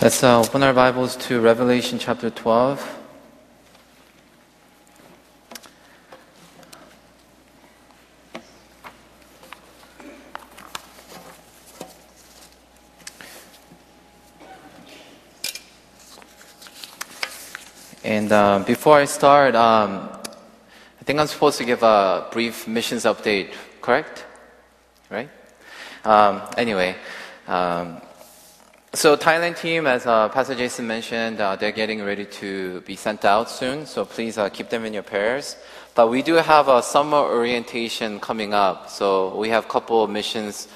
Let's uh, open our Bibles to Revelation chapter 12. And uh, before I start, um, I think I'm supposed to give a brief missions update, correct? Right? Um, anyway, um, so Thailand team, as uh, Pastor Jason mentioned, uh, they're getting ready to be sent out soon. So please uh, keep them in your prayers. But we do have a summer orientation coming up. So we have a couple of missions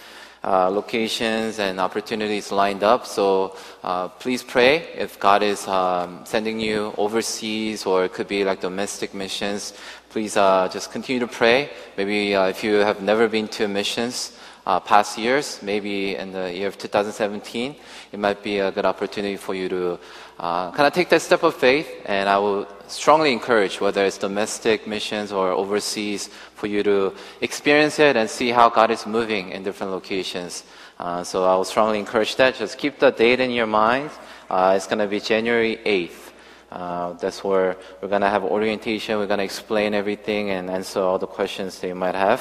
uh, locations and opportunities lined up. So uh, please pray if God is um, sending you overseas or it could be like domestic missions. Please uh, just continue to pray. Maybe uh, if you have never been to missions uh, past years, maybe in the year of 2017, it might be a good opportunity for you to uh, kind of take that step of faith. And I will strongly encourage, whether it's domestic missions or overseas, for you to experience it and see how God is moving in different locations. Uh, so I will strongly encourage that. Just keep the date in your mind. Uh, it's going to be January 8th. Uh, that's where we're going to have orientation. We're going to explain everything and answer all the questions you might have.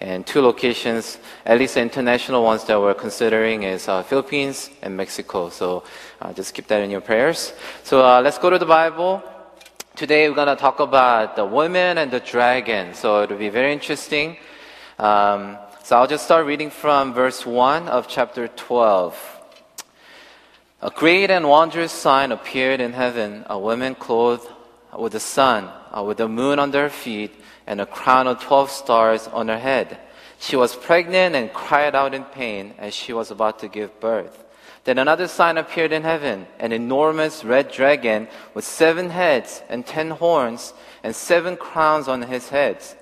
And two locations, at least international ones that we're considering is uh, Philippines and Mexico. So uh, just keep that in your prayers. So uh, let's go to the Bible. Today we're going to talk about the woman and the dragon. So it'll be very interesting. Um, so I'll just start reading from verse 1 of chapter 12. A great and wondrous sign appeared in heaven a woman clothed with the sun, uh, with the moon under her feet, and a crown of 12 stars on her head. She was pregnant and cried out in pain as she was about to give birth. Then another sign appeared in heaven an enormous red dragon with seven heads and ten horns and seven crowns on his heads.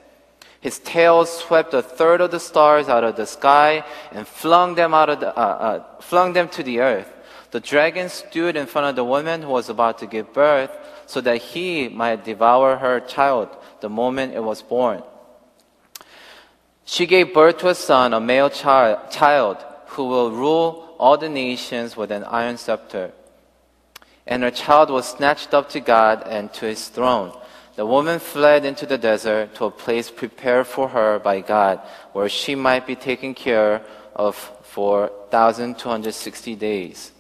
His tail swept a third of the stars out of the sky and flung them out of the, uh, uh, flung them to the earth. The dragon stood in front of the woman who was about to give birth so that he might devour her child the moment it was born. She gave birth to a son, a male child, child who will rule all the nations with an iron scepter. And her child was snatched up to God and to his throne. The woman fled into the desert to a place prepared for her by God, where she might be taken care of for 1,260 days.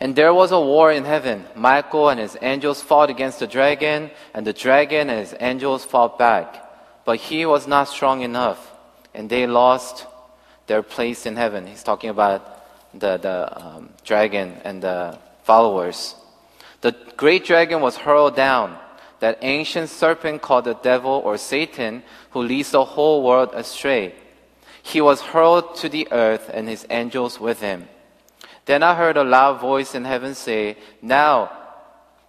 And there was a war in heaven. Michael and his angels fought against the dragon, and the dragon and his angels fought back. But he was not strong enough, and they lost their place in heaven. He's talking about the, the um, dragon and the followers. The great dragon was hurled down, that ancient serpent called the devil or Satan, who leads the whole world astray. He was hurled to the earth, and his angels with him. Then I heard a loud voice in heaven say, Now,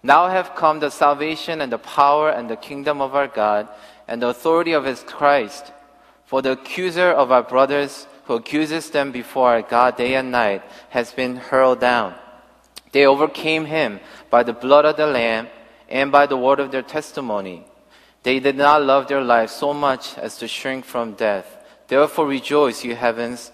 now have come the salvation and the power and the kingdom of our God and the authority of his Christ. For the accuser of our brothers who accuses them before our God day and night has been hurled down. They overcame him by the blood of the Lamb and by the word of their testimony. They did not love their lives so much as to shrink from death. Therefore rejoice, you heavens,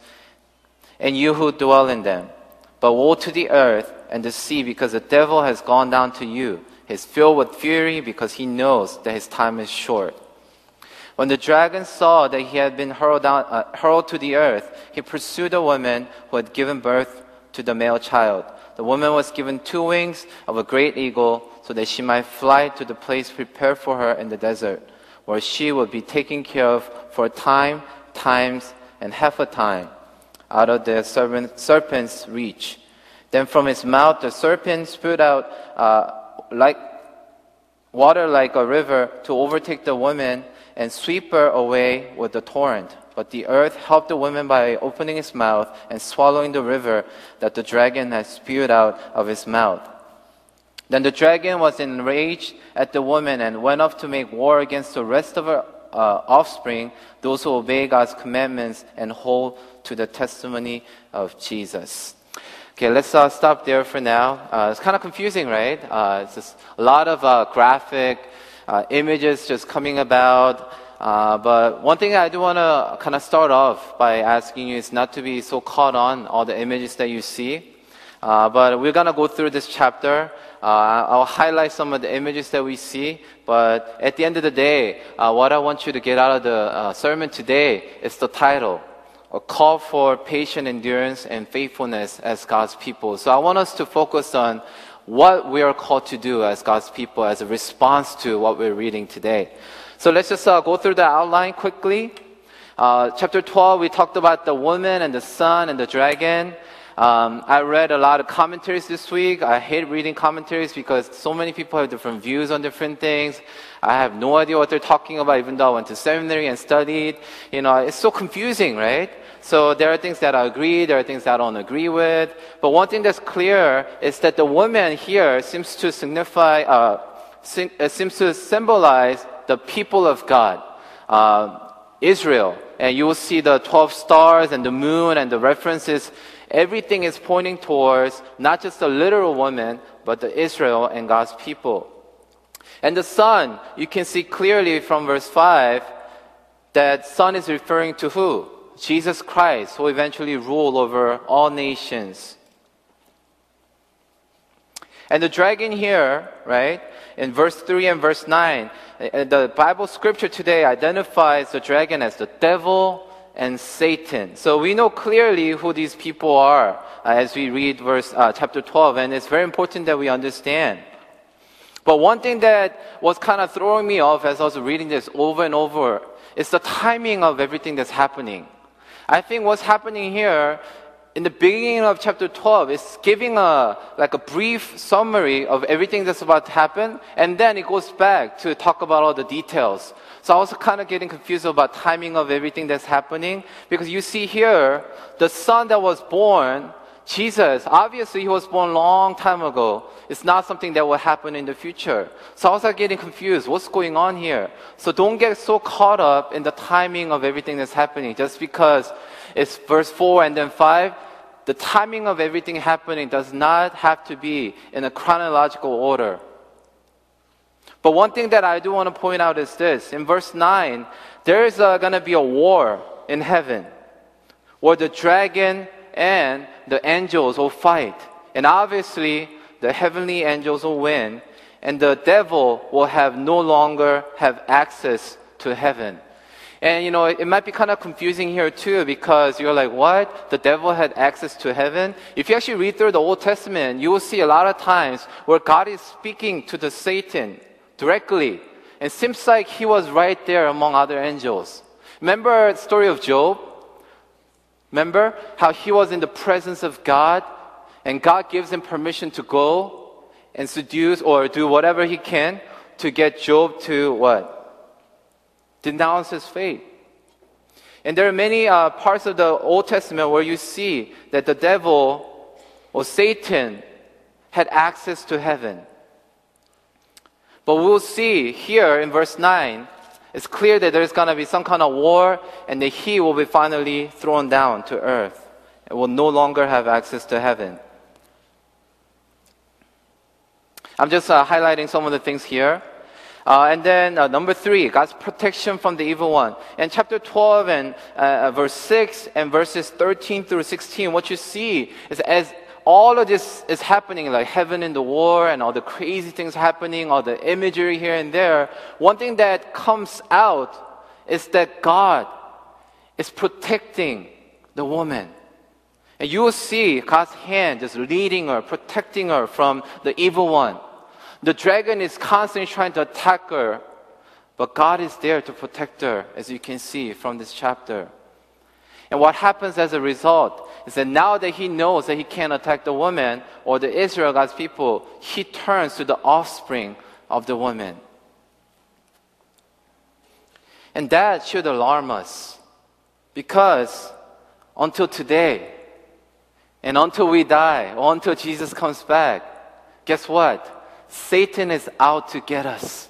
and you who dwell in them. But woe to the earth and the sea because the devil has gone down to you. He's filled with fury because he knows that his time is short. When the dragon saw that he had been hurled, down, uh, hurled to the earth, he pursued the woman who had given birth to the male child. The woman was given two wings of a great eagle so that she might fly to the place prepared for her in the desert, where she would be taken care of for a time, times, and half a time out of the serpent, serpent's reach. Then from his mouth the serpent spewed out uh, like water like a river to overtake the woman and sweep her away with the torrent. But the earth helped the woman by opening its mouth and swallowing the river that the dragon had spewed out of his mouth. Then the dragon was enraged at the woman and went off to make war against the rest of her uh, offspring, those who obey God's commandments and hold to the testimony of Jesus. Okay, let's uh, stop there for now. Uh, it's kind of confusing, right? Uh, it's just a lot of uh, graphic uh, images just coming about. Uh, but one thing I do want to kind of start off by asking you is not to be so caught on all the images that you see. But we're gonna go through this chapter. I'll highlight some of the images that we see. But at the end of the day, what I want you to get out of the sermon today is the title. A call for patient endurance and faithfulness as God's people. So I want us to focus on what we are called to do as God's people as a response to what we're reading today. So let's just uh, go through the outline quickly. Uh, chapter 12, we talked about the woman and the son and the dragon. Um, I read a lot of commentaries this week. I hate reading commentaries because so many people have different views on different things. I have no idea what they're talking about, even though I went to seminary and studied. You know, it's so confusing, right? So there are things that I agree, there are things that I don't agree with. But one thing that's clear is that the woman here seems to signify, uh, uh seems to symbolize the people of God, uh, Israel. And you will see the 12 stars and the moon and the references Everything is pointing towards not just the literal woman, but the Israel and God's people. And the son, you can see clearly from verse 5 that son is referring to who? Jesus Christ, who eventually rule over all nations. And the dragon here, right, in verse 3 and verse 9, eh, the Bible scripture today identifies the dragon as the devil and Satan. So we know clearly who these people are uh, as we read verse uh, chapter 12, and it's very important that we understand. But one thing that was kind of throwing me off as I was reading this over and over is the timing of everything that's happening. I think what's happening here in the beginning of chapter 12 it's giving a like a brief summary of everything that's about to happen and then it goes back to talk about all the details. So I was kind of getting confused about timing of everything that's happening because you see here the son that was born, Jesus, obviously he was born a long time ago. It's not something that will happen in the future. So I was getting confused. What's going on here? So don't get so caught up in the timing of everything that's happening just because it's verse 4 and then 5. The timing of everything happening does not have to be in a chronological order. But one thing that I do want to point out is this. In verse 9, there is uh, going to be a war in heaven where the dragon and the angels will fight. And obviously, the heavenly angels will win, and the devil will have no longer have access to heaven. And you know, it might be kind of confusing here too because you're like, what? The devil had access to heaven? If you actually read through the Old Testament, you will see a lot of times where God is speaking to the Satan directly. It seems like he was right there among other angels. Remember the story of Job? Remember how he was in the presence of God and God gives him permission to go and seduce or do whatever he can to get Job to what? Denounce his faith. And there are many uh, parts of the Old Testament where you see that the devil or Satan had access to heaven. But we'll see here in verse 9, it's clear that there's going to be some kind of war and that he will be finally thrown down to earth and will no longer have access to heaven. I'm just uh, highlighting some of the things here. Uh, and then uh, number three, God's protection from the evil one. In chapter 12 and uh, verse 6 and verses 13 through 16, what you see is as all of this is happening, like heaven in the war and all the crazy things happening, all the imagery here and there, one thing that comes out is that God is protecting the woman. And you will see God's hand just leading her, protecting her from the evil one. The dragon is constantly trying to attack her, but God is there to protect her, as you can see from this chapter. And what happens as a result is that now that he knows that he can't attack the woman or the Israel, God's people, he turns to the offspring of the woman. And that should alarm us because until today, and until we die, or until Jesus comes back, guess what? Satan is out to get us.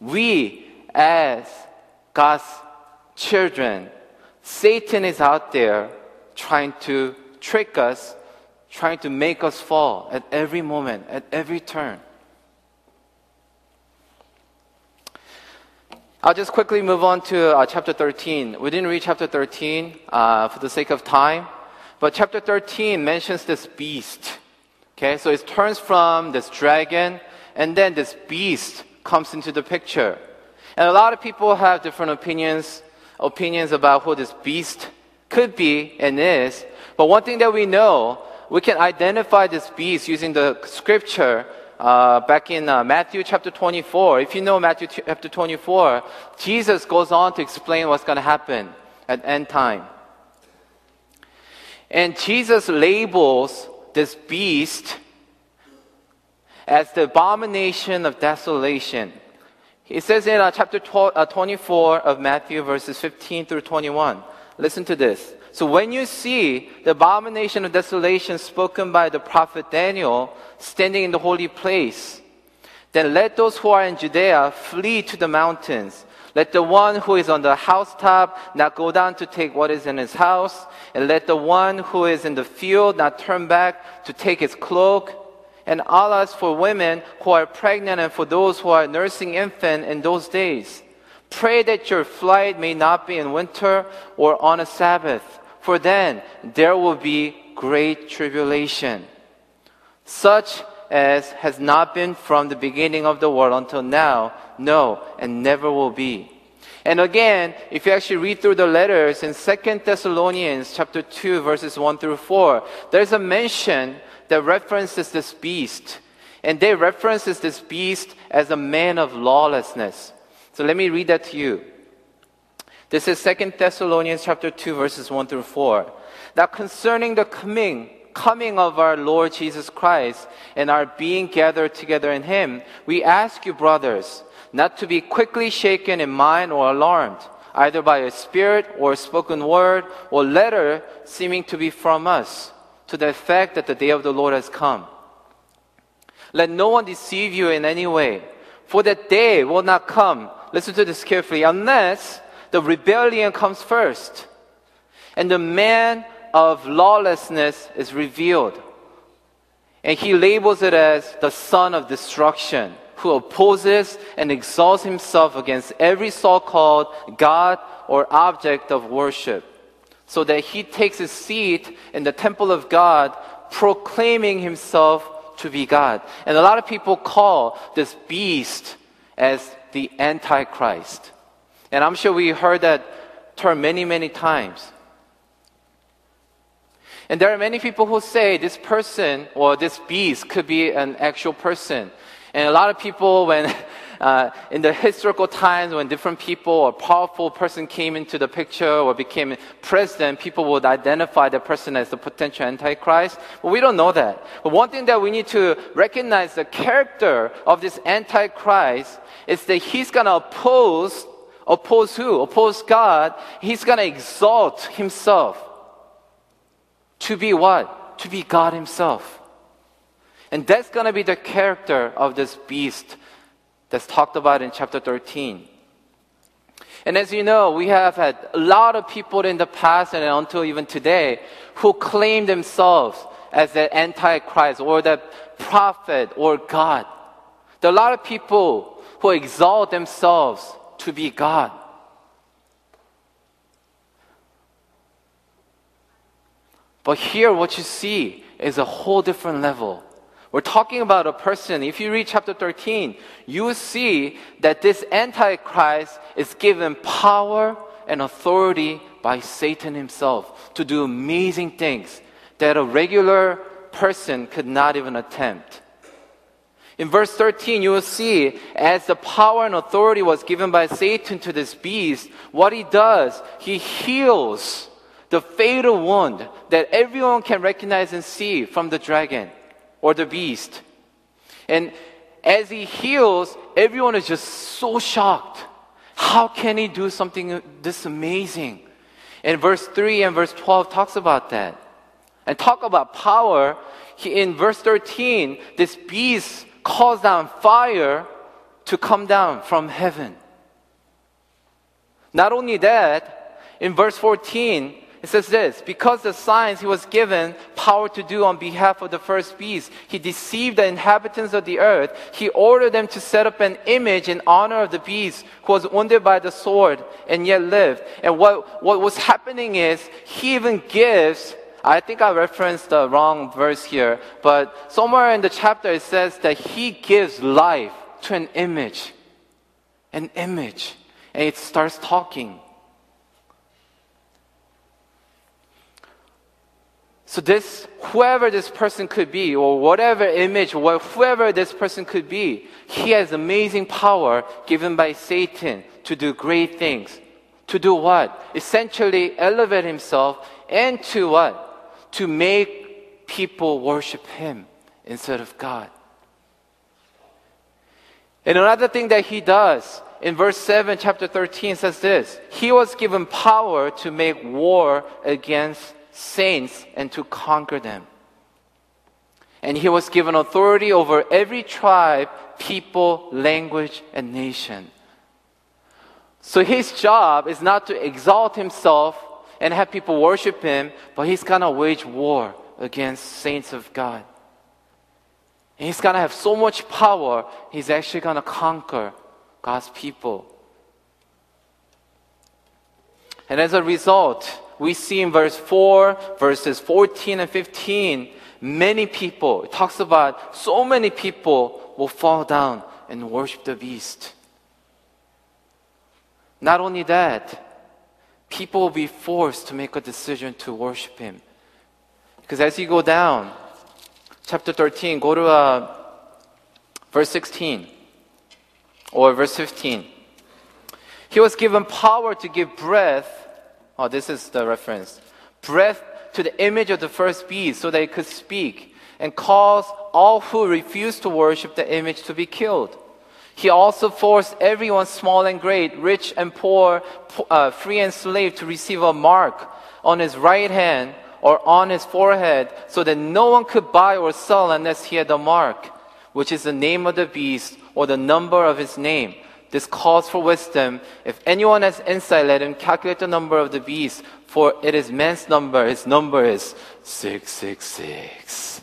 We, as God's children, Satan is out there trying to trick us, trying to make us fall at every moment, at every turn. I'll just quickly move on to uh, chapter 13. We didn't read chapter 13 uh, for the sake of time. But chapter 13 mentions this beast. Okay, so it turns from this dragon, and then this beast comes into the picture. And a lot of people have different opinions, opinions about who this beast could be and is. But one thing that we know, we can identify this beast using the scripture uh, back in uh, Matthew chapter 24. If you know Matthew chapter 24, Jesus goes on to explain what's going to happen at end time. And Jesus labels this beast as the abomination of desolation. He says in uh, chapter 12, uh, 24 of Matthew, verses 15 through 21. Listen to this. So when you see the abomination of desolation spoken by the prophet Daniel standing in the holy place, then let those who are in Judea flee to the mountains. Let the one who is on the housetop not go down to take what is in his house, and let the one who is in the field not turn back to take his cloak. And alas for women who are pregnant and for those who are nursing infant in those days. Pray that your flight may not be in winter or on a Sabbath, for then there will be great tribulation, such as has not been from the beginning of the world until now, no, and never will be. And again, if you actually read through the letters in 2 Thessalonians chapter 2 verses 1 through 4, there's a mention that references this beast. And they references this beast as a man of lawlessness. So let me read that to you. This is 2 Thessalonians chapter 2 verses 1 through 4. Now concerning the coming coming of our Lord Jesus Christ and our being gathered together in him, we ask you brothers not to be quickly shaken in mind or alarmed, either by a spirit or a spoken word or letter seeming to be from us, to the effect that the day of the Lord has come. Let no one deceive you in any way, for that day will not come listen to this carefully, unless the rebellion comes first and the man of lawlessness is revealed. And he labels it as the son of destruction, who opposes and exalts himself against every so called God or object of worship, so that he takes his seat in the temple of God, proclaiming himself to be God. And a lot of people call this beast as the Antichrist. And I'm sure we heard that term many, many times. And there are many people who say this person or this beast could be an actual person. And a lot of people, when uh, in the historical times when different people or powerful person came into the picture or became president, people would identify the person as the potential antichrist. But we don't know that. But one thing that we need to recognize the character of this antichrist is that he's gonna oppose, oppose who? Oppose God. He's gonna exalt himself to be what? To be God himself. And that's going to be the character of this beast that's talked about in chapter 13. And as you know, we have had a lot of people in the past and until even today who claim themselves as the Antichrist or the prophet or God. There are a lot of people who exalt themselves to be God. But here, what you see is a whole different level. We're talking about a person. If you read chapter 13, you will see that this Antichrist is given power and authority by Satan himself to do amazing things that a regular person could not even attempt. In verse 13, you will see as the power and authority was given by Satan to this beast, what he does, he heals the fatal wound that everyone can recognize and see from the dragon or the beast. And as he heals, everyone is just so shocked. How can he do something this amazing? And verse 3 and verse 12 talks about that. And talk about power. in verse 13, this beast calls down fire to come down from heaven. Not only that, in verse 14, it says this because the signs he was given power to do on behalf of the first beast, he deceived the inhabitants of the earth. He ordered them to set up an image in honor of the beast who was wounded by the sword and yet lived. And what, what was happening is he even gives I think I referenced the wrong verse here, but somewhere in the chapter it says that he gives life to an image. An image. And it starts talking. So this, whoever this person could be, or whatever image, or whoever this person could be, he has amazing power given by Satan to do great things. To do what? Essentially elevate himself and to what? To make people worship him instead of God. And another thing that he does in verse 7, chapter 13 says this He was given power to make war against saints and to conquer them. And he was given authority over every tribe, people, language, and nation. So his job is not to exalt himself and have people worship him, but he's gonna wage war against saints of God. And he's gonna have so much power, he's actually gonna conquer God's people. And as a result, we see in verse 4, verses 14 and 15, many people, it talks about so many people will fall down and worship the beast. Not only that, people will be forced to make a decision to worship him. Because as you go down, chapter 13, go to uh, verse 16 or verse 15. He was given power to give breath. Oh, this is the reference. Breath to the image of the first beast so that it could speak and cause all who refuse to worship the image to be killed. He also forced everyone, small and great, rich and poor, uh, free and slave, to receive a mark on his right hand or on his forehead, so that no one could buy or sell unless he had the mark, which is the name of the beast or the number of his name. This calls for wisdom. If anyone has insight, let him calculate the number of the beast, for it is man's number. His number is 666.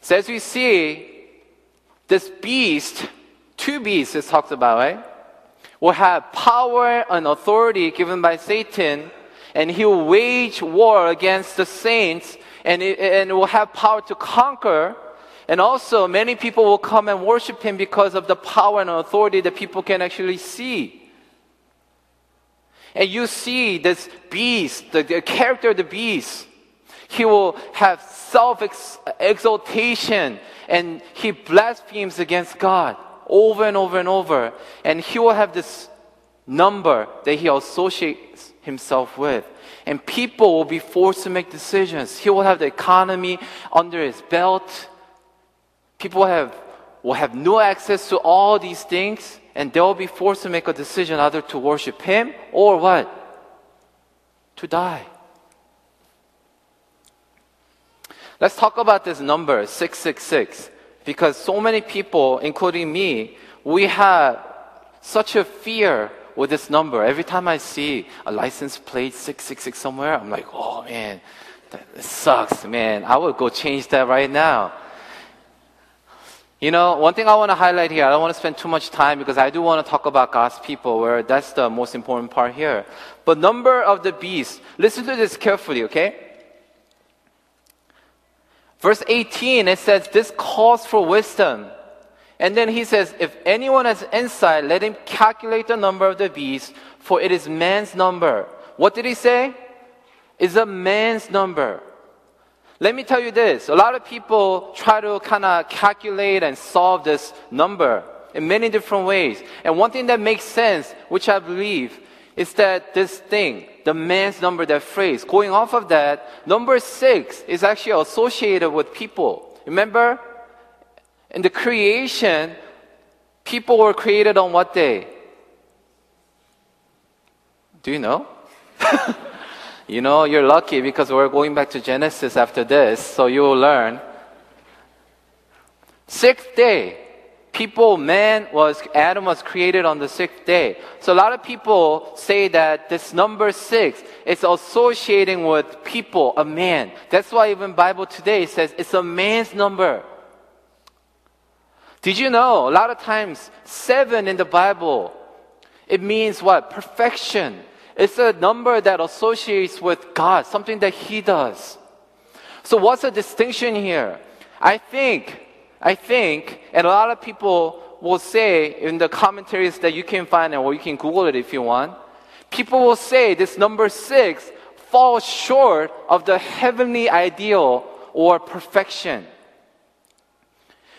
So as we see, this beast, two beasts is talked about, right? Will have power and authority given by Satan, and he will wage war against the saints, and it, and will have power to conquer. And also, many people will come and worship him because of the power and authority that people can actually see. And you see this beast, the, the character of the beast, he will have self exaltation and he blasphemes against God over and over and over. And he will have this number that he associates himself with. And people will be forced to make decisions. He will have the economy under his belt. People have, will have no access to all these things, and they will be forced to make a decision either to worship him or what? To die. Let's talk about this number, 666, because so many people, including me, we have such a fear with this number. Every time I see a license plate 666 somewhere, I'm like, oh man, that sucks, man. I would go change that right now. You know, one thing I want to highlight here, I don't want to spend too much time because I do want to talk about God's people where that's the most important part here. But number of the beast, listen to this carefully, okay? Verse 18, it says, This calls for wisdom. And then he says, If anyone has insight, let him calculate the number of the beast, for it is man's number. What did he say? It's a man's number. Let me tell you this a lot of people try to kind of calculate and solve this number in many different ways. And one thing that makes sense, which I believe, is that this thing, the man's number, that phrase, going off of that, number six is actually associated with people. Remember? In the creation, people were created on what day? Do you know? you know, you're lucky because we're going back to Genesis after this, so you will learn. Sixth day, people, man was, Adam was created on the sixth day. So a lot of people say that this number six is associating with people, a man. That's why even Bible today says it's a man's number. Did you know a lot of times seven in the Bible It means what? Perfection. It's a number that associates with God, something that He does. So what's the distinction here? I think, I think, and a lot of people will say in the commentaries that you can find or you can Google it if you want, people will say this number six falls short of the heavenly ideal or perfection.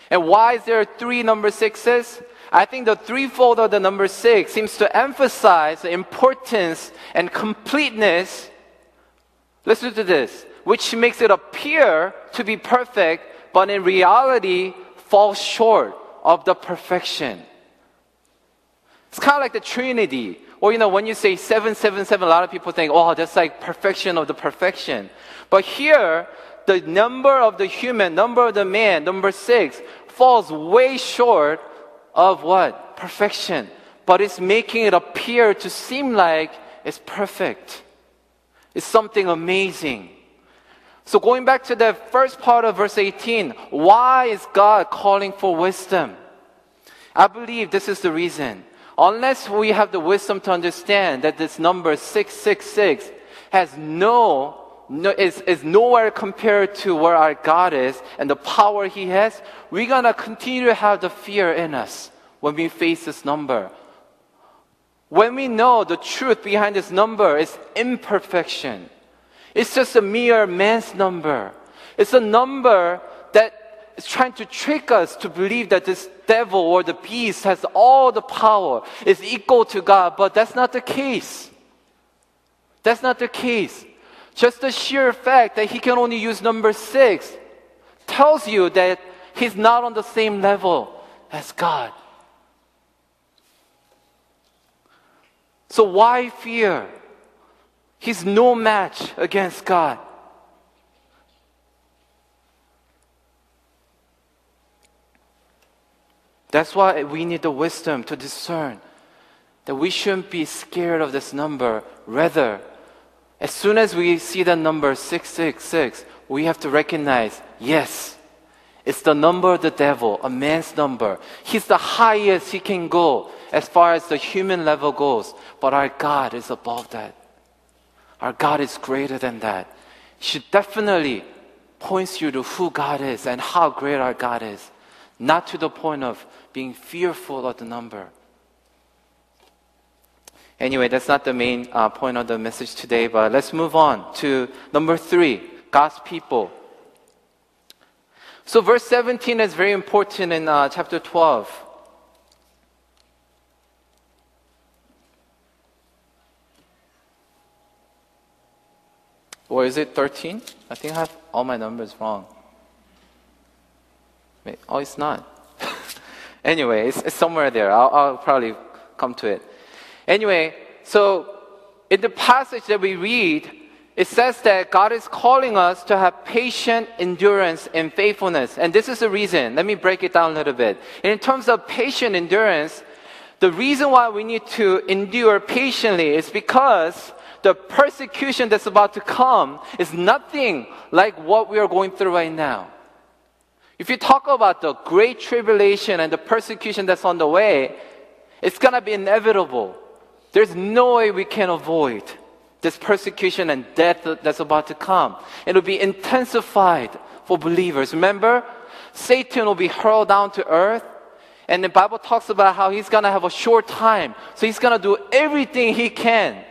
And why is there three number sixes? I think the threefold of the number six seems to emphasize the importance and completeness. Listen to this, which makes it appear to be perfect, but in reality falls short of the perfection. It's kind of like the Trinity. Or, you know, when you say 777, a lot of people think, oh, that's like perfection of the perfection. But here, the number of the human, number of the man, number six, falls way short of what? Perfection. But it's making it appear to seem like it's perfect. It's something amazing. So going back to the first part of verse 18, why is God calling for wisdom? I believe this is the reason. Unless we have the wisdom to understand that this number 666 has no no, is, is nowhere compared to where our God is and the power He has, we're gonna continue to have the fear in us when we face this number. When we know the truth behind this number is imperfection, it's just a mere man's number. It's a number that is trying to trick us to believe that this devil or the beast has all the power, is equal to God, but that's not the case. That's not the case. Just the sheer fact that he can only use number six tells you that he's not on the same level as God. So why fear? He's no match against God. That's why we need the wisdom to discern that we shouldn't be scared of this number. Rather, as soon as we see the number 666, we have to recognize yes, it's the number of the devil, a man's number. He's the highest he can go as far as the human level goes, but our God is above that. Our God is greater than that. She definitely points you to who God is and how great our God is, not to the point of being fearful of the number. Anyway, that's not the main uh, point of the message today, but let's move on to number three God's people. So, verse 17 is very important in uh, chapter 12. Or is it 13? I think I have all my numbers wrong. Wait, oh, it's not. anyway, it's, it's somewhere there. I'll, I'll probably come to it. Anyway, so in the passage that we read, it says that God is calling us to have patient endurance and faithfulness. And this is the reason. Let me break it down a little bit. in terms of patient endurance, the reason why we need to endure patiently is because the persecution that's about to come is nothing like what we are going through right now. If you talk about the great tribulation and the persecution that's on the way, it's gonna be inevitable. There's no way we can avoid this persecution and death that's about to come. It will be intensified for believers. Remember, Satan will be hurled down to earth. And the Bible talks about how he's going to have a short time. So he's going to do everything he can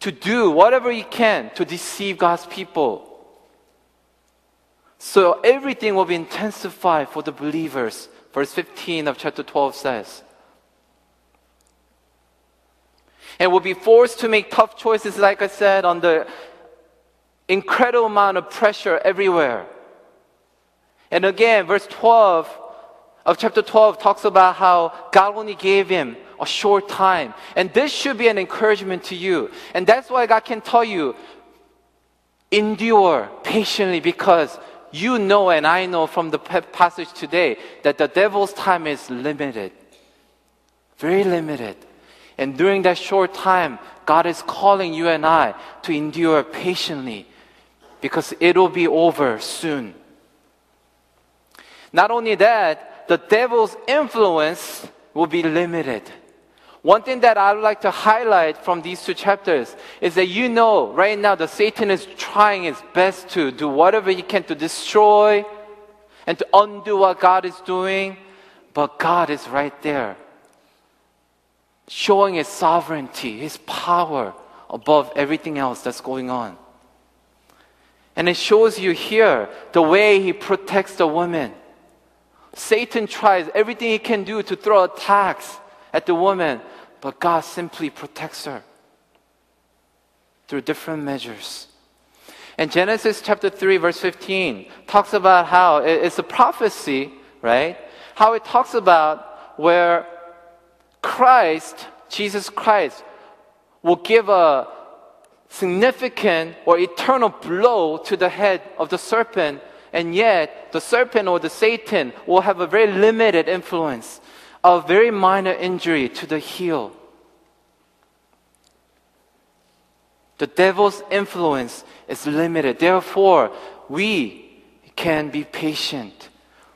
to do whatever he can to deceive God's people. So everything will be intensified for the believers. Verse 15 of chapter 12 says and will be forced to make tough choices, like I said, under incredible amount of pressure everywhere. And again, verse 12 of chapter 12 talks about how God only gave him a short time. And this should be an encouragement to you. And that's why God can tell you, endure patiently because you know and I know from the passage today that the devil's time is limited. Very limited. And during that short time, God is calling you and I to endure patiently because it will be over soon. Not only that, the devil's influence will be limited. One thing that I would like to highlight from these two chapters is that you know right now that Satan is trying his best to do whatever he can to destroy and to undo what God is doing, but God is right there, showing his sovereignty, his power above everything else that's going on. And it shows you here the way he protects the woman. Satan tries everything he can do to throw attacks at the woman, but God simply protects her through different measures. And Genesis chapter 3, verse 15 talks about how it's a prophecy, right? How it talks about where Christ, Jesus Christ, will give a significant or eternal blow to the head of the serpent, and yet the serpent or the Satan will have a very limited influence a very minor injury to the heel. The devil's influence is limited. Therefore, we can be patient.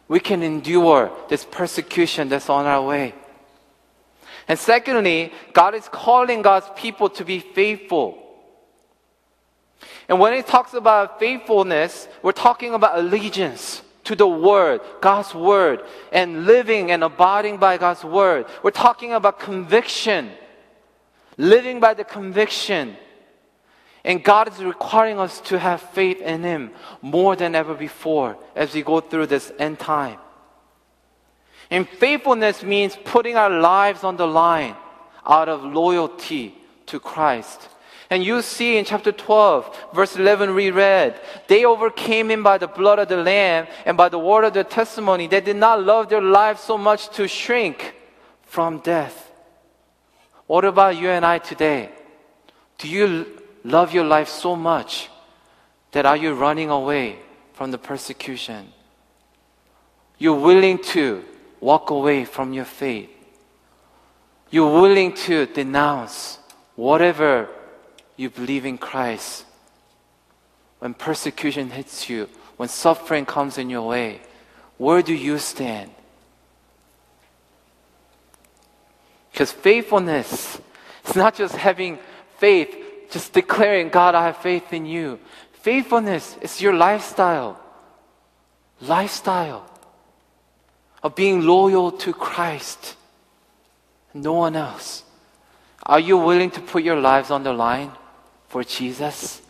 We can endure this persecution that's on our way. And secondly, God is calling God's people to be faithful. And when he talks about faithfulness, we're talking about allegiance to the Word, God's Word, and living and abiding by God's Word. We're talking about conviction, living by the conviction. And God is requiring us to have faith in Him more than ever before as we go through this end time. And faithfulness means putting our lives on the line out of loyalty to Christ. And you see in chapter 12, verse 11, we read, They overcame him by the blood of the Lamb and by the word of their testimony. They did not love their lives so much to shrink from death. What about you and I today? Do you love your life so much that are you running away from the persecution? You're willing to walk away from your faith. You're willing to denounce whatever you believe in Christ, when persecution hits you, when suffering comes in your way, where do you stand? Because faithfulness is not just having faith, just declaring, God, I have faith in you. Faithfulness is your lifestyle. Lifestyle of being loyal to Christ, no one else. Are you willing to put your lives on the line? for Jesus?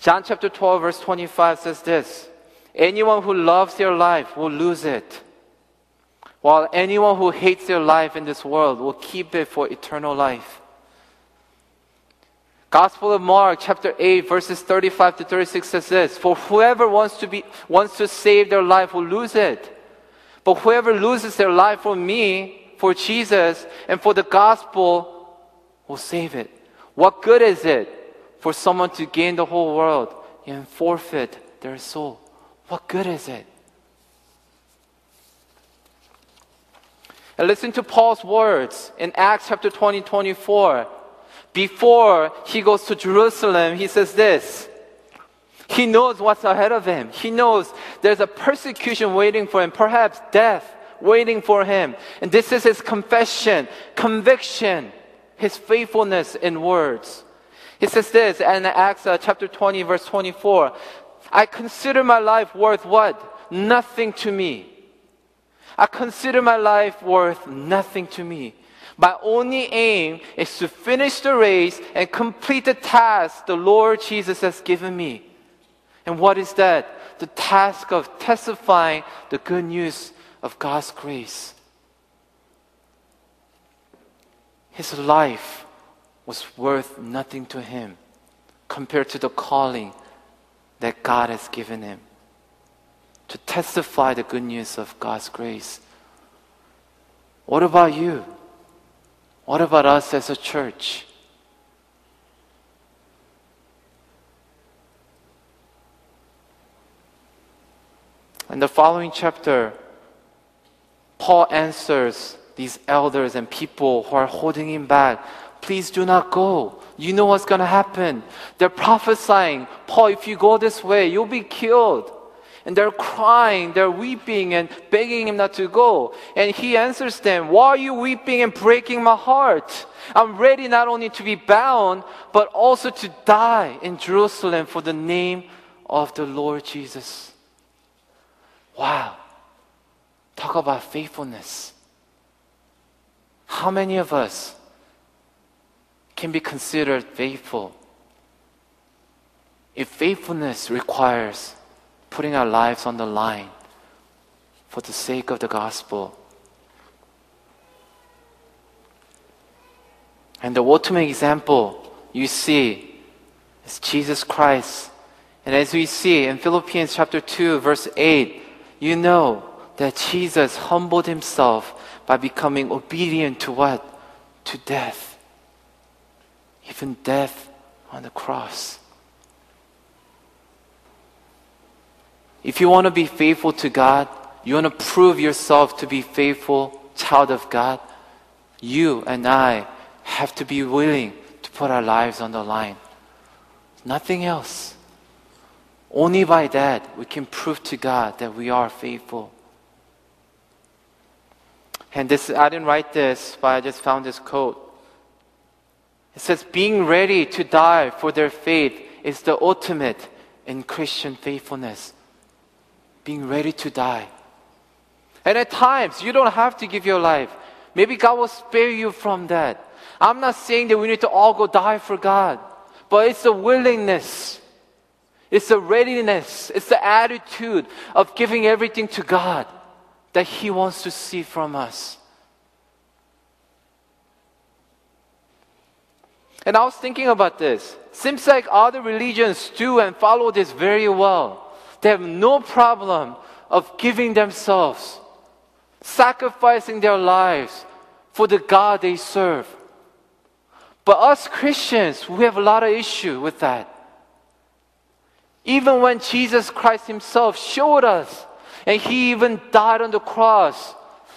John chapter 12, verse 25 says this Anyone who loves their life will lose it, while anyone who hates their life in this world will keep it for eternal life. Gospel of Mark chapter 8 verses 35 to 36 says this, for whoever wants to be wants to save their life will lose it. But whoever loses their life for me, for Jesus, and for the gospel will save it. What good is it for someone to gain the whole world and forfeit their soul? What good is it? And listen to Paul's words in Acts chapter 20, 24. Before he goes to Jerusalem, he says this. He knows what's ahead of him. He knows there's a persecution waiting for him, perhaps death waiting for him. And this is his confession, conviction his faithfulness in words. He says this in Acts uh, chapter 20, verse 24 I consider my life worth what? Nothing to me. I consider my life worth nothing to me. My only aim is to finish the race and complete the task the Lord Jesus has given me. And what is that? The task of testifying the good news of God's grace. his life was worth nothing to him compared to the calling that God has given him to testify the good news of God's grace. What about you? What about us as a church? In the following chapter, Paul answers these elders and people who are holding him back. Please do not go. You know what's going to happen. They're prophesying, Paul, if you go this way, you'll be killed. And they're crying, they're weeping and begging him not to go. And he answers them, Why are you weeping and breaking my heart? I'm ready not only to be bound, but also to die in Jerusalem for the name of the Lord Jesus. Wow. Talk about faithfulness. How many of us can be considered faithful? If faithfulness requires putting our lives on the line for the sake of the gospel. And the ultimate example you see is Jesus Christ. And as we see in Philippians chapter 2 verse 8, you know that Jesus humbled himself by becoming obedient to what? To death. Even death on the cross. If you want to be faithful to God, you want to prove yourself to be faithful child of God, you and I have to be willing to put our lives on the line. Nothing else. Only by that we can prove to God that we are faithful. And this I didn't write this, but I just found this quote. It says being ready to die for their faith is the ultimate in Christian faithfulness being ready to die. And at times, you don't have to give your life. Maybe God will spare you from that. I'm not saying that we need to all go die for God, but it's the willingness, it's the readiness, it's the attitude of giving everything to God that He wants to see from us. And I was thinking about this. Seems like other religions do and follow this very well. They have no problem of giving themselves, sacrificing their lives for the God they serve. But us Christians, we have a lot of issue with that. Even when Jesus Christ himself showed us, and he even died on the cross,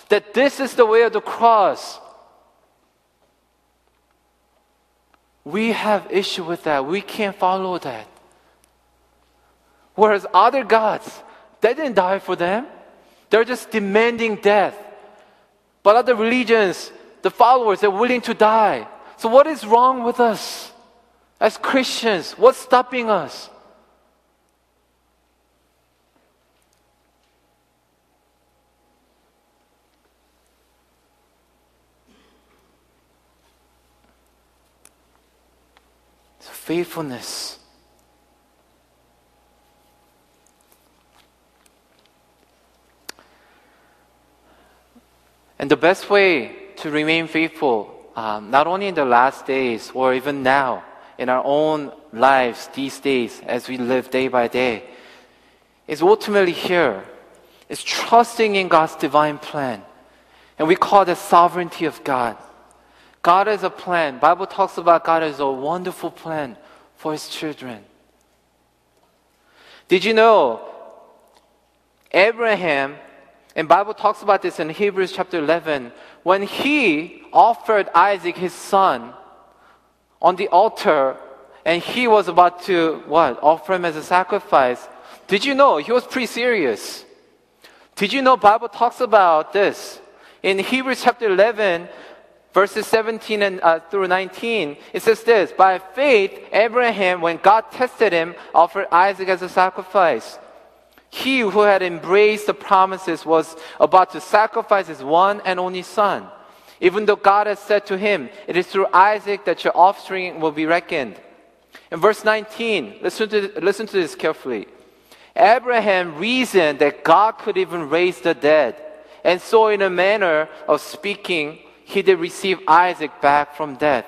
that this is the way of the cross. We have issue with that. We can't follow that. Whereas other gods, they didn't die for them. They're just demanding death. But other religions, the followers, they're willing to die. So what is wrong with us as Christians? What's stopping us? faithfulness. And the best way to remain faithful, um, not only in the last days or even now, in our own lives these days as we live day by day, is ultimately here, is trusting in God's divine plan. And we call that sovereignty of God. God has a plan. Bible talks about God as a wonderful plan for his children. Did you know Abraham and Bible talks about this in Hebrews chapter 11. When he offered Isaac his son on the altar and he was about to what? Offer him as a sacrifice. Did you know he was pretty serious? Did you know Bible talks about this? In Hebrews chapter 11, verses 17 and uh, through 19, it says this, by faith, Abraham, when God tested him, offered Isaac as a sacrifice. He who had embraced the promises was about to sacrifice his one and only son. Even though God had said to him, It is through Isaac that your offspring will be reckoned. In verse 19, listen to, listen to this carefully. Abraham reasoned that God could even raise the dead. And so, in a manner of speaking, he did receive Isaac back from death.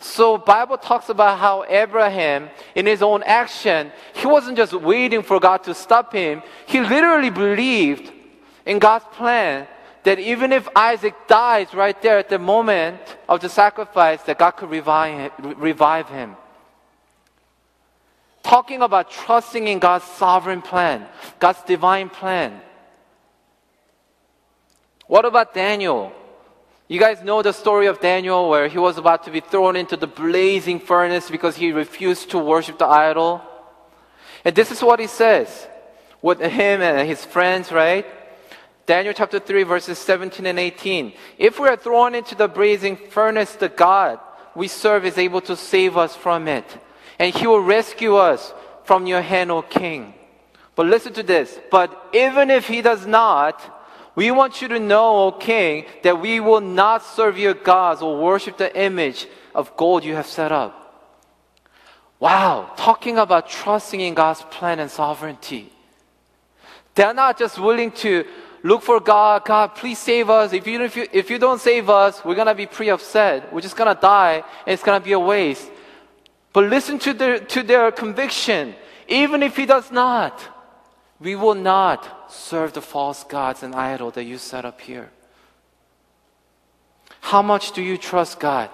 So Bible talks about how Abraham, in his own action, he wasn't just waiting for God to stop him. He literally believed in God's plan that even if Isaac dies right there at the moment of the sacrifice, that God could revive, revive him. Talking about trusting in God's sovereign plan, God's divine plan. What about Daniel? You guys know the story of Daniel where he was about to be thrown into the blazing furnace because he refused to worship the idol? And this is what he says with him and his friends, right? Daniel chapter 3, verses 17 and 18. If we are thrown into the blazing furnace, the God we serve is able to save us from it. And he will rescue us from your hand, O king. But listen to this. But even if he does not, we want you to know, O king, that we will not serve your gods or worship the image of gold you have set up. Wow, talking about trusting in God's plan and sovereignty. They're not just willing to look for God, God, please save us. If you, if you, if you don't save us, we're going to be pretty upset. We're just going to die, and it's going to be a waste. But listen to their, to their conviction. Even if He does not, we will not serve the false gods and idol that you set up here. How much do you trust God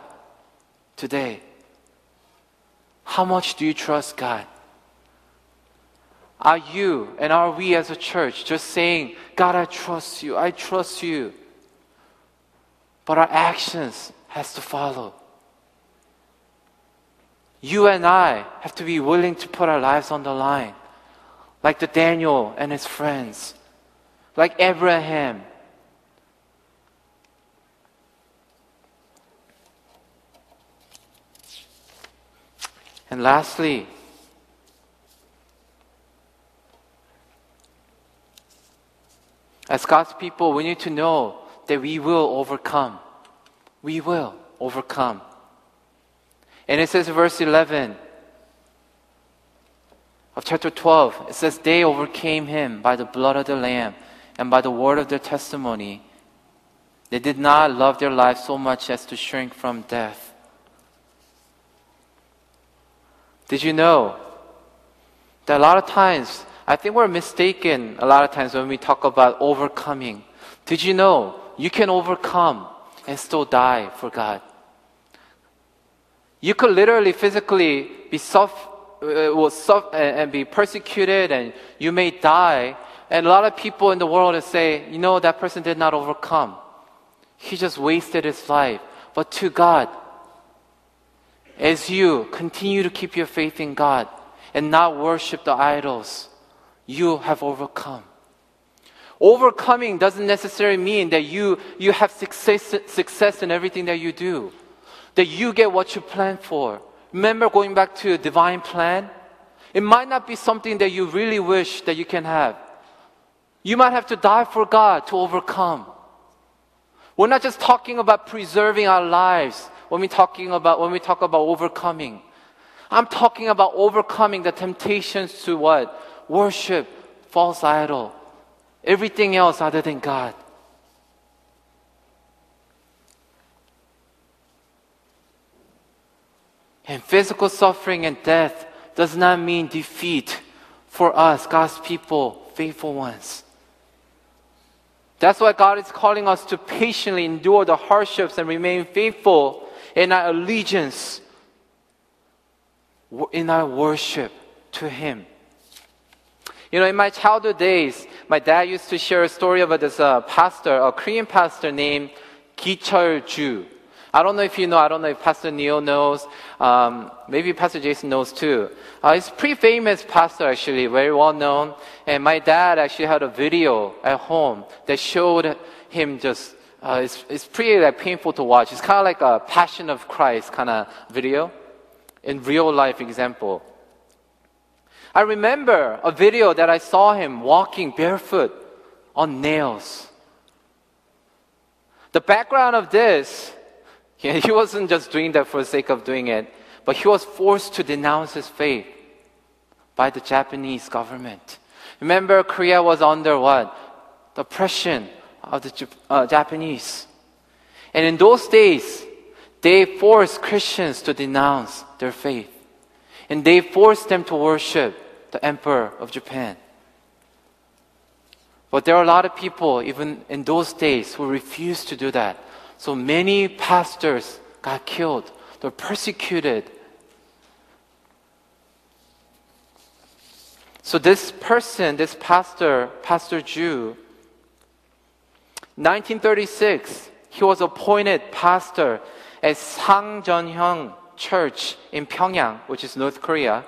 today? How much do you trust God? Are you and are we as a church just saying, God, I trust you, I trust you? But our actions has to follow. You and I have to be willing to put our lives on the line. Like the Daniel and his friends. Like Abraham. And lastly, As God's people, we need to know that we will overcome. We will overcome. And it says verse 11 of chapter 12, it says, They overcame him by the blood of the Lamb and by the word of their testimony. They did not love their life so much as to shrink from death. Did you know that a lot of times I think we're mistaken a lot of times when we talk about overcoming. Did you know you can overcome and still die for God? You could literally physically be uh, Uh, will suffer uh, and be persecuted and you may die. And a lot of people in the world say, you know, that person did not overcome. He just wasted his life. But to God, as you continue to keep your faith in God and not worship the idols, you have overcome. Overcoming doesn't necessarily mean that you, you have success, success in everything that you do, that you get what you plan for. Remember going back to divine plan? It might not be something that you really wish that you can have. You might have to die for God to overcome. We're not just talking about preserving our lives when we talking about when we talk about overcoming. I'm talking about overcoming the temptations to what? worship false idol, everything else other than God. And physical suffering and death does not mean defeat for us, God's people, faithful ones. That's why God is calling us to patiently endure the hardships and remain faithful in our allegiance, in our worship to Him. You know, in my childhood days, my dad used to share a story about this uh, pastor, a Korean pastor named Gichul Ju. I don't know if you know, I don't know if Pastor Neil knows, um, maybe Pastor Jason knows too. Uh, he's pretty famous pastor actually, very well known. And my dad actually had a video at home that showed him just, uh, it's, it's pretty like painful to watch. It's kind of like a Passion of Christ kind of video in real life example. I remember a video that I saw him walking barefoot on nails. The background of this, he wasn't just doing that for the sake of doing it, but he was forced to denounce his faith by the Japanese government. Remember, Korea was under what? The oppression of the uh, Japanese. And in those days, they forced Christians to denounce their faith. And they forced them to worship the emperor of Japan. But there are a lot of people, even in those days, who refused to do that. So many pastors got killed, they're persecuted. So this person, this pastor, Pastor Ju, 1936, he was appointed pastor at Sanjeonghyeon Church in Pyongyang, which is North Korea.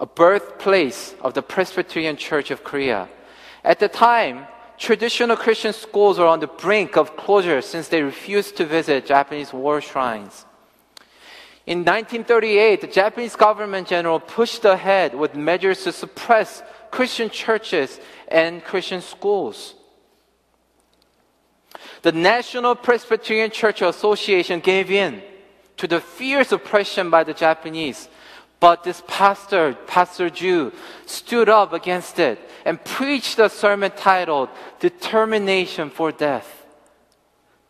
a birthplace of the Presbyterian Church of Korea. At the time, traditional Christian schools were on the brink of closure since they refused to visit Japanese war shrines. In 1938, the Japanese government general pushed ahead with measures to suppress Christian churches and Christian schools. The National Presbyterian Church Association gave in to the fierce oppression by the Japanese. But this pastor, Pastor Ju, stood up against it and preached a sermon titled Determination for Death.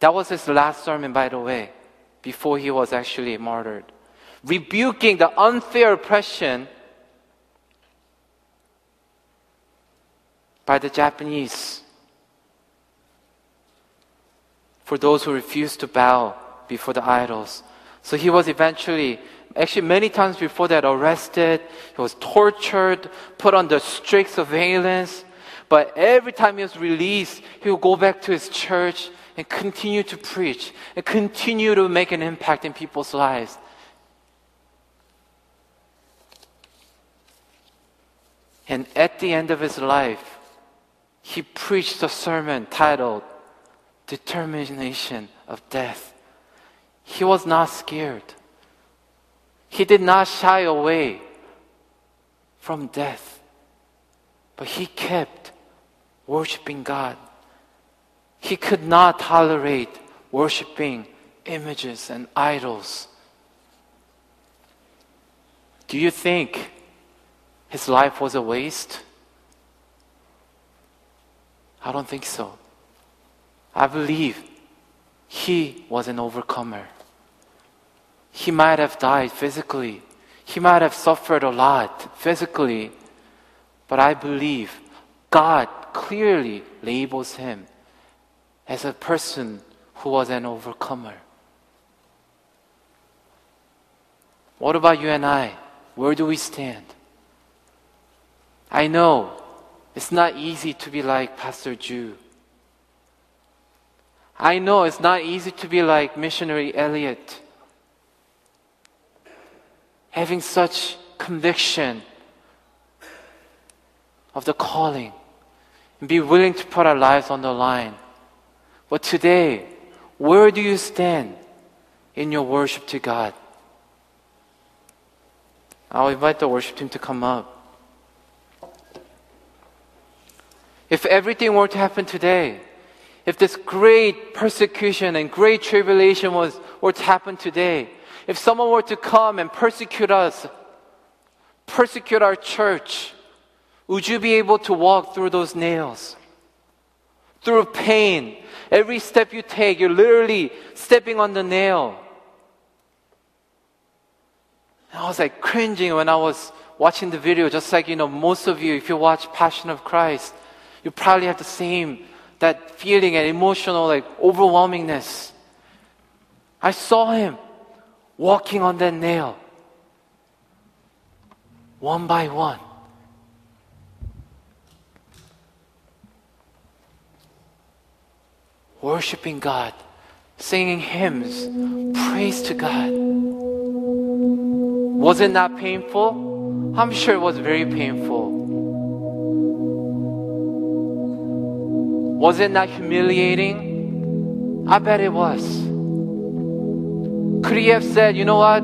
That was his last sermon, by the way, before he was actually martyred. Rebuking the unfair oppression by the Japanese for those who refused to bow before the idols. So he was eventually, actually many times before that, arrested. He was tortured, put under strict surveillance. But every time he was released, he would go back to his church and continue to preach and continue to make an impact in people's lives. And at the end of his life, he preached a sermon titled determination of death. He was not scared. He did not shy away from death, but he kept worshiping God. He could not tolerate worshiping images and idols. Do you think his life was a waste? I don't think so. I believe he was an overcomer. He might have died physically. He might have suffered a lot physically. But I believe God clearly labels him as a person who was an overcomer. What about you and I? Where do we stand? I know it's not easy to be like Pastor Ju. I know it's not easy to be like missionary Elliot. Having such conviction of the calling and be willing to put our lives on the line. But today, where do you stand in your worship to God? I'll invite the worship team to come up. If everything were to happen today, if this great persecution and great tribulation was were to happen today, if someone were to come and persecute us, persecute our church, would you be able to walk through those nails? Through pain. Every step you take, you're literally stepping on the nail. And I was like cringing when I was watching the video, just like, you know, most of you, if you watch Passion of Christ, you probably have the same that feeling and emotional like overwhelmingness. I saw him walking on that nail one by one. Worshiping God, singing hymns, praise to God. Was it not painful? I'm sure it was very painful. Was it not humiliating? I bet it was. Could he have said, you know what?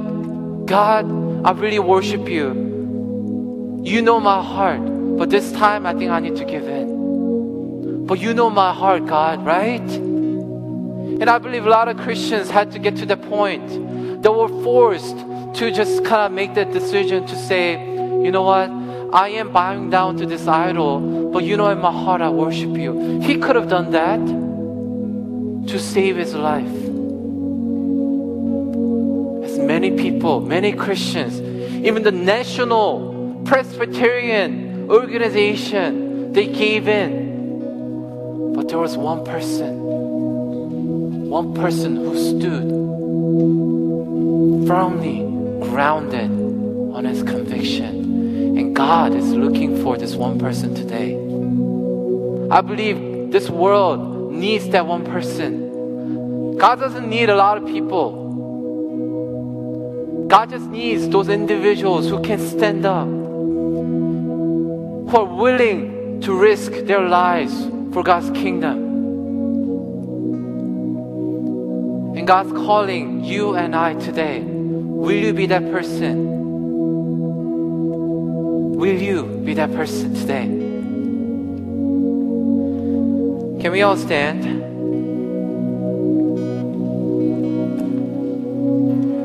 God, I really worship you. You know my heart, but this time I think I need to give in. But you know my heart, God, right? And I believe a lot of Christians had to get to the point that were forced to just kind of make that decision to say, you know what? I am bowing down to this idol, but you know in my heart I worship you. He could have done that to save his life. Many people, many Christians, even the National Presbyterian organization, they gave in. But there was one person, one person who stood firmly grounded on his conviction. And God is looking for this one person today. I believe this world needs that one person. God doesn't need a lot of people. God just needs those individuals who can stand up who are willing to risk their lives for God's kingdom. And God's calling you and I today. Will you be that person? Will you be that person today? Can we all stand?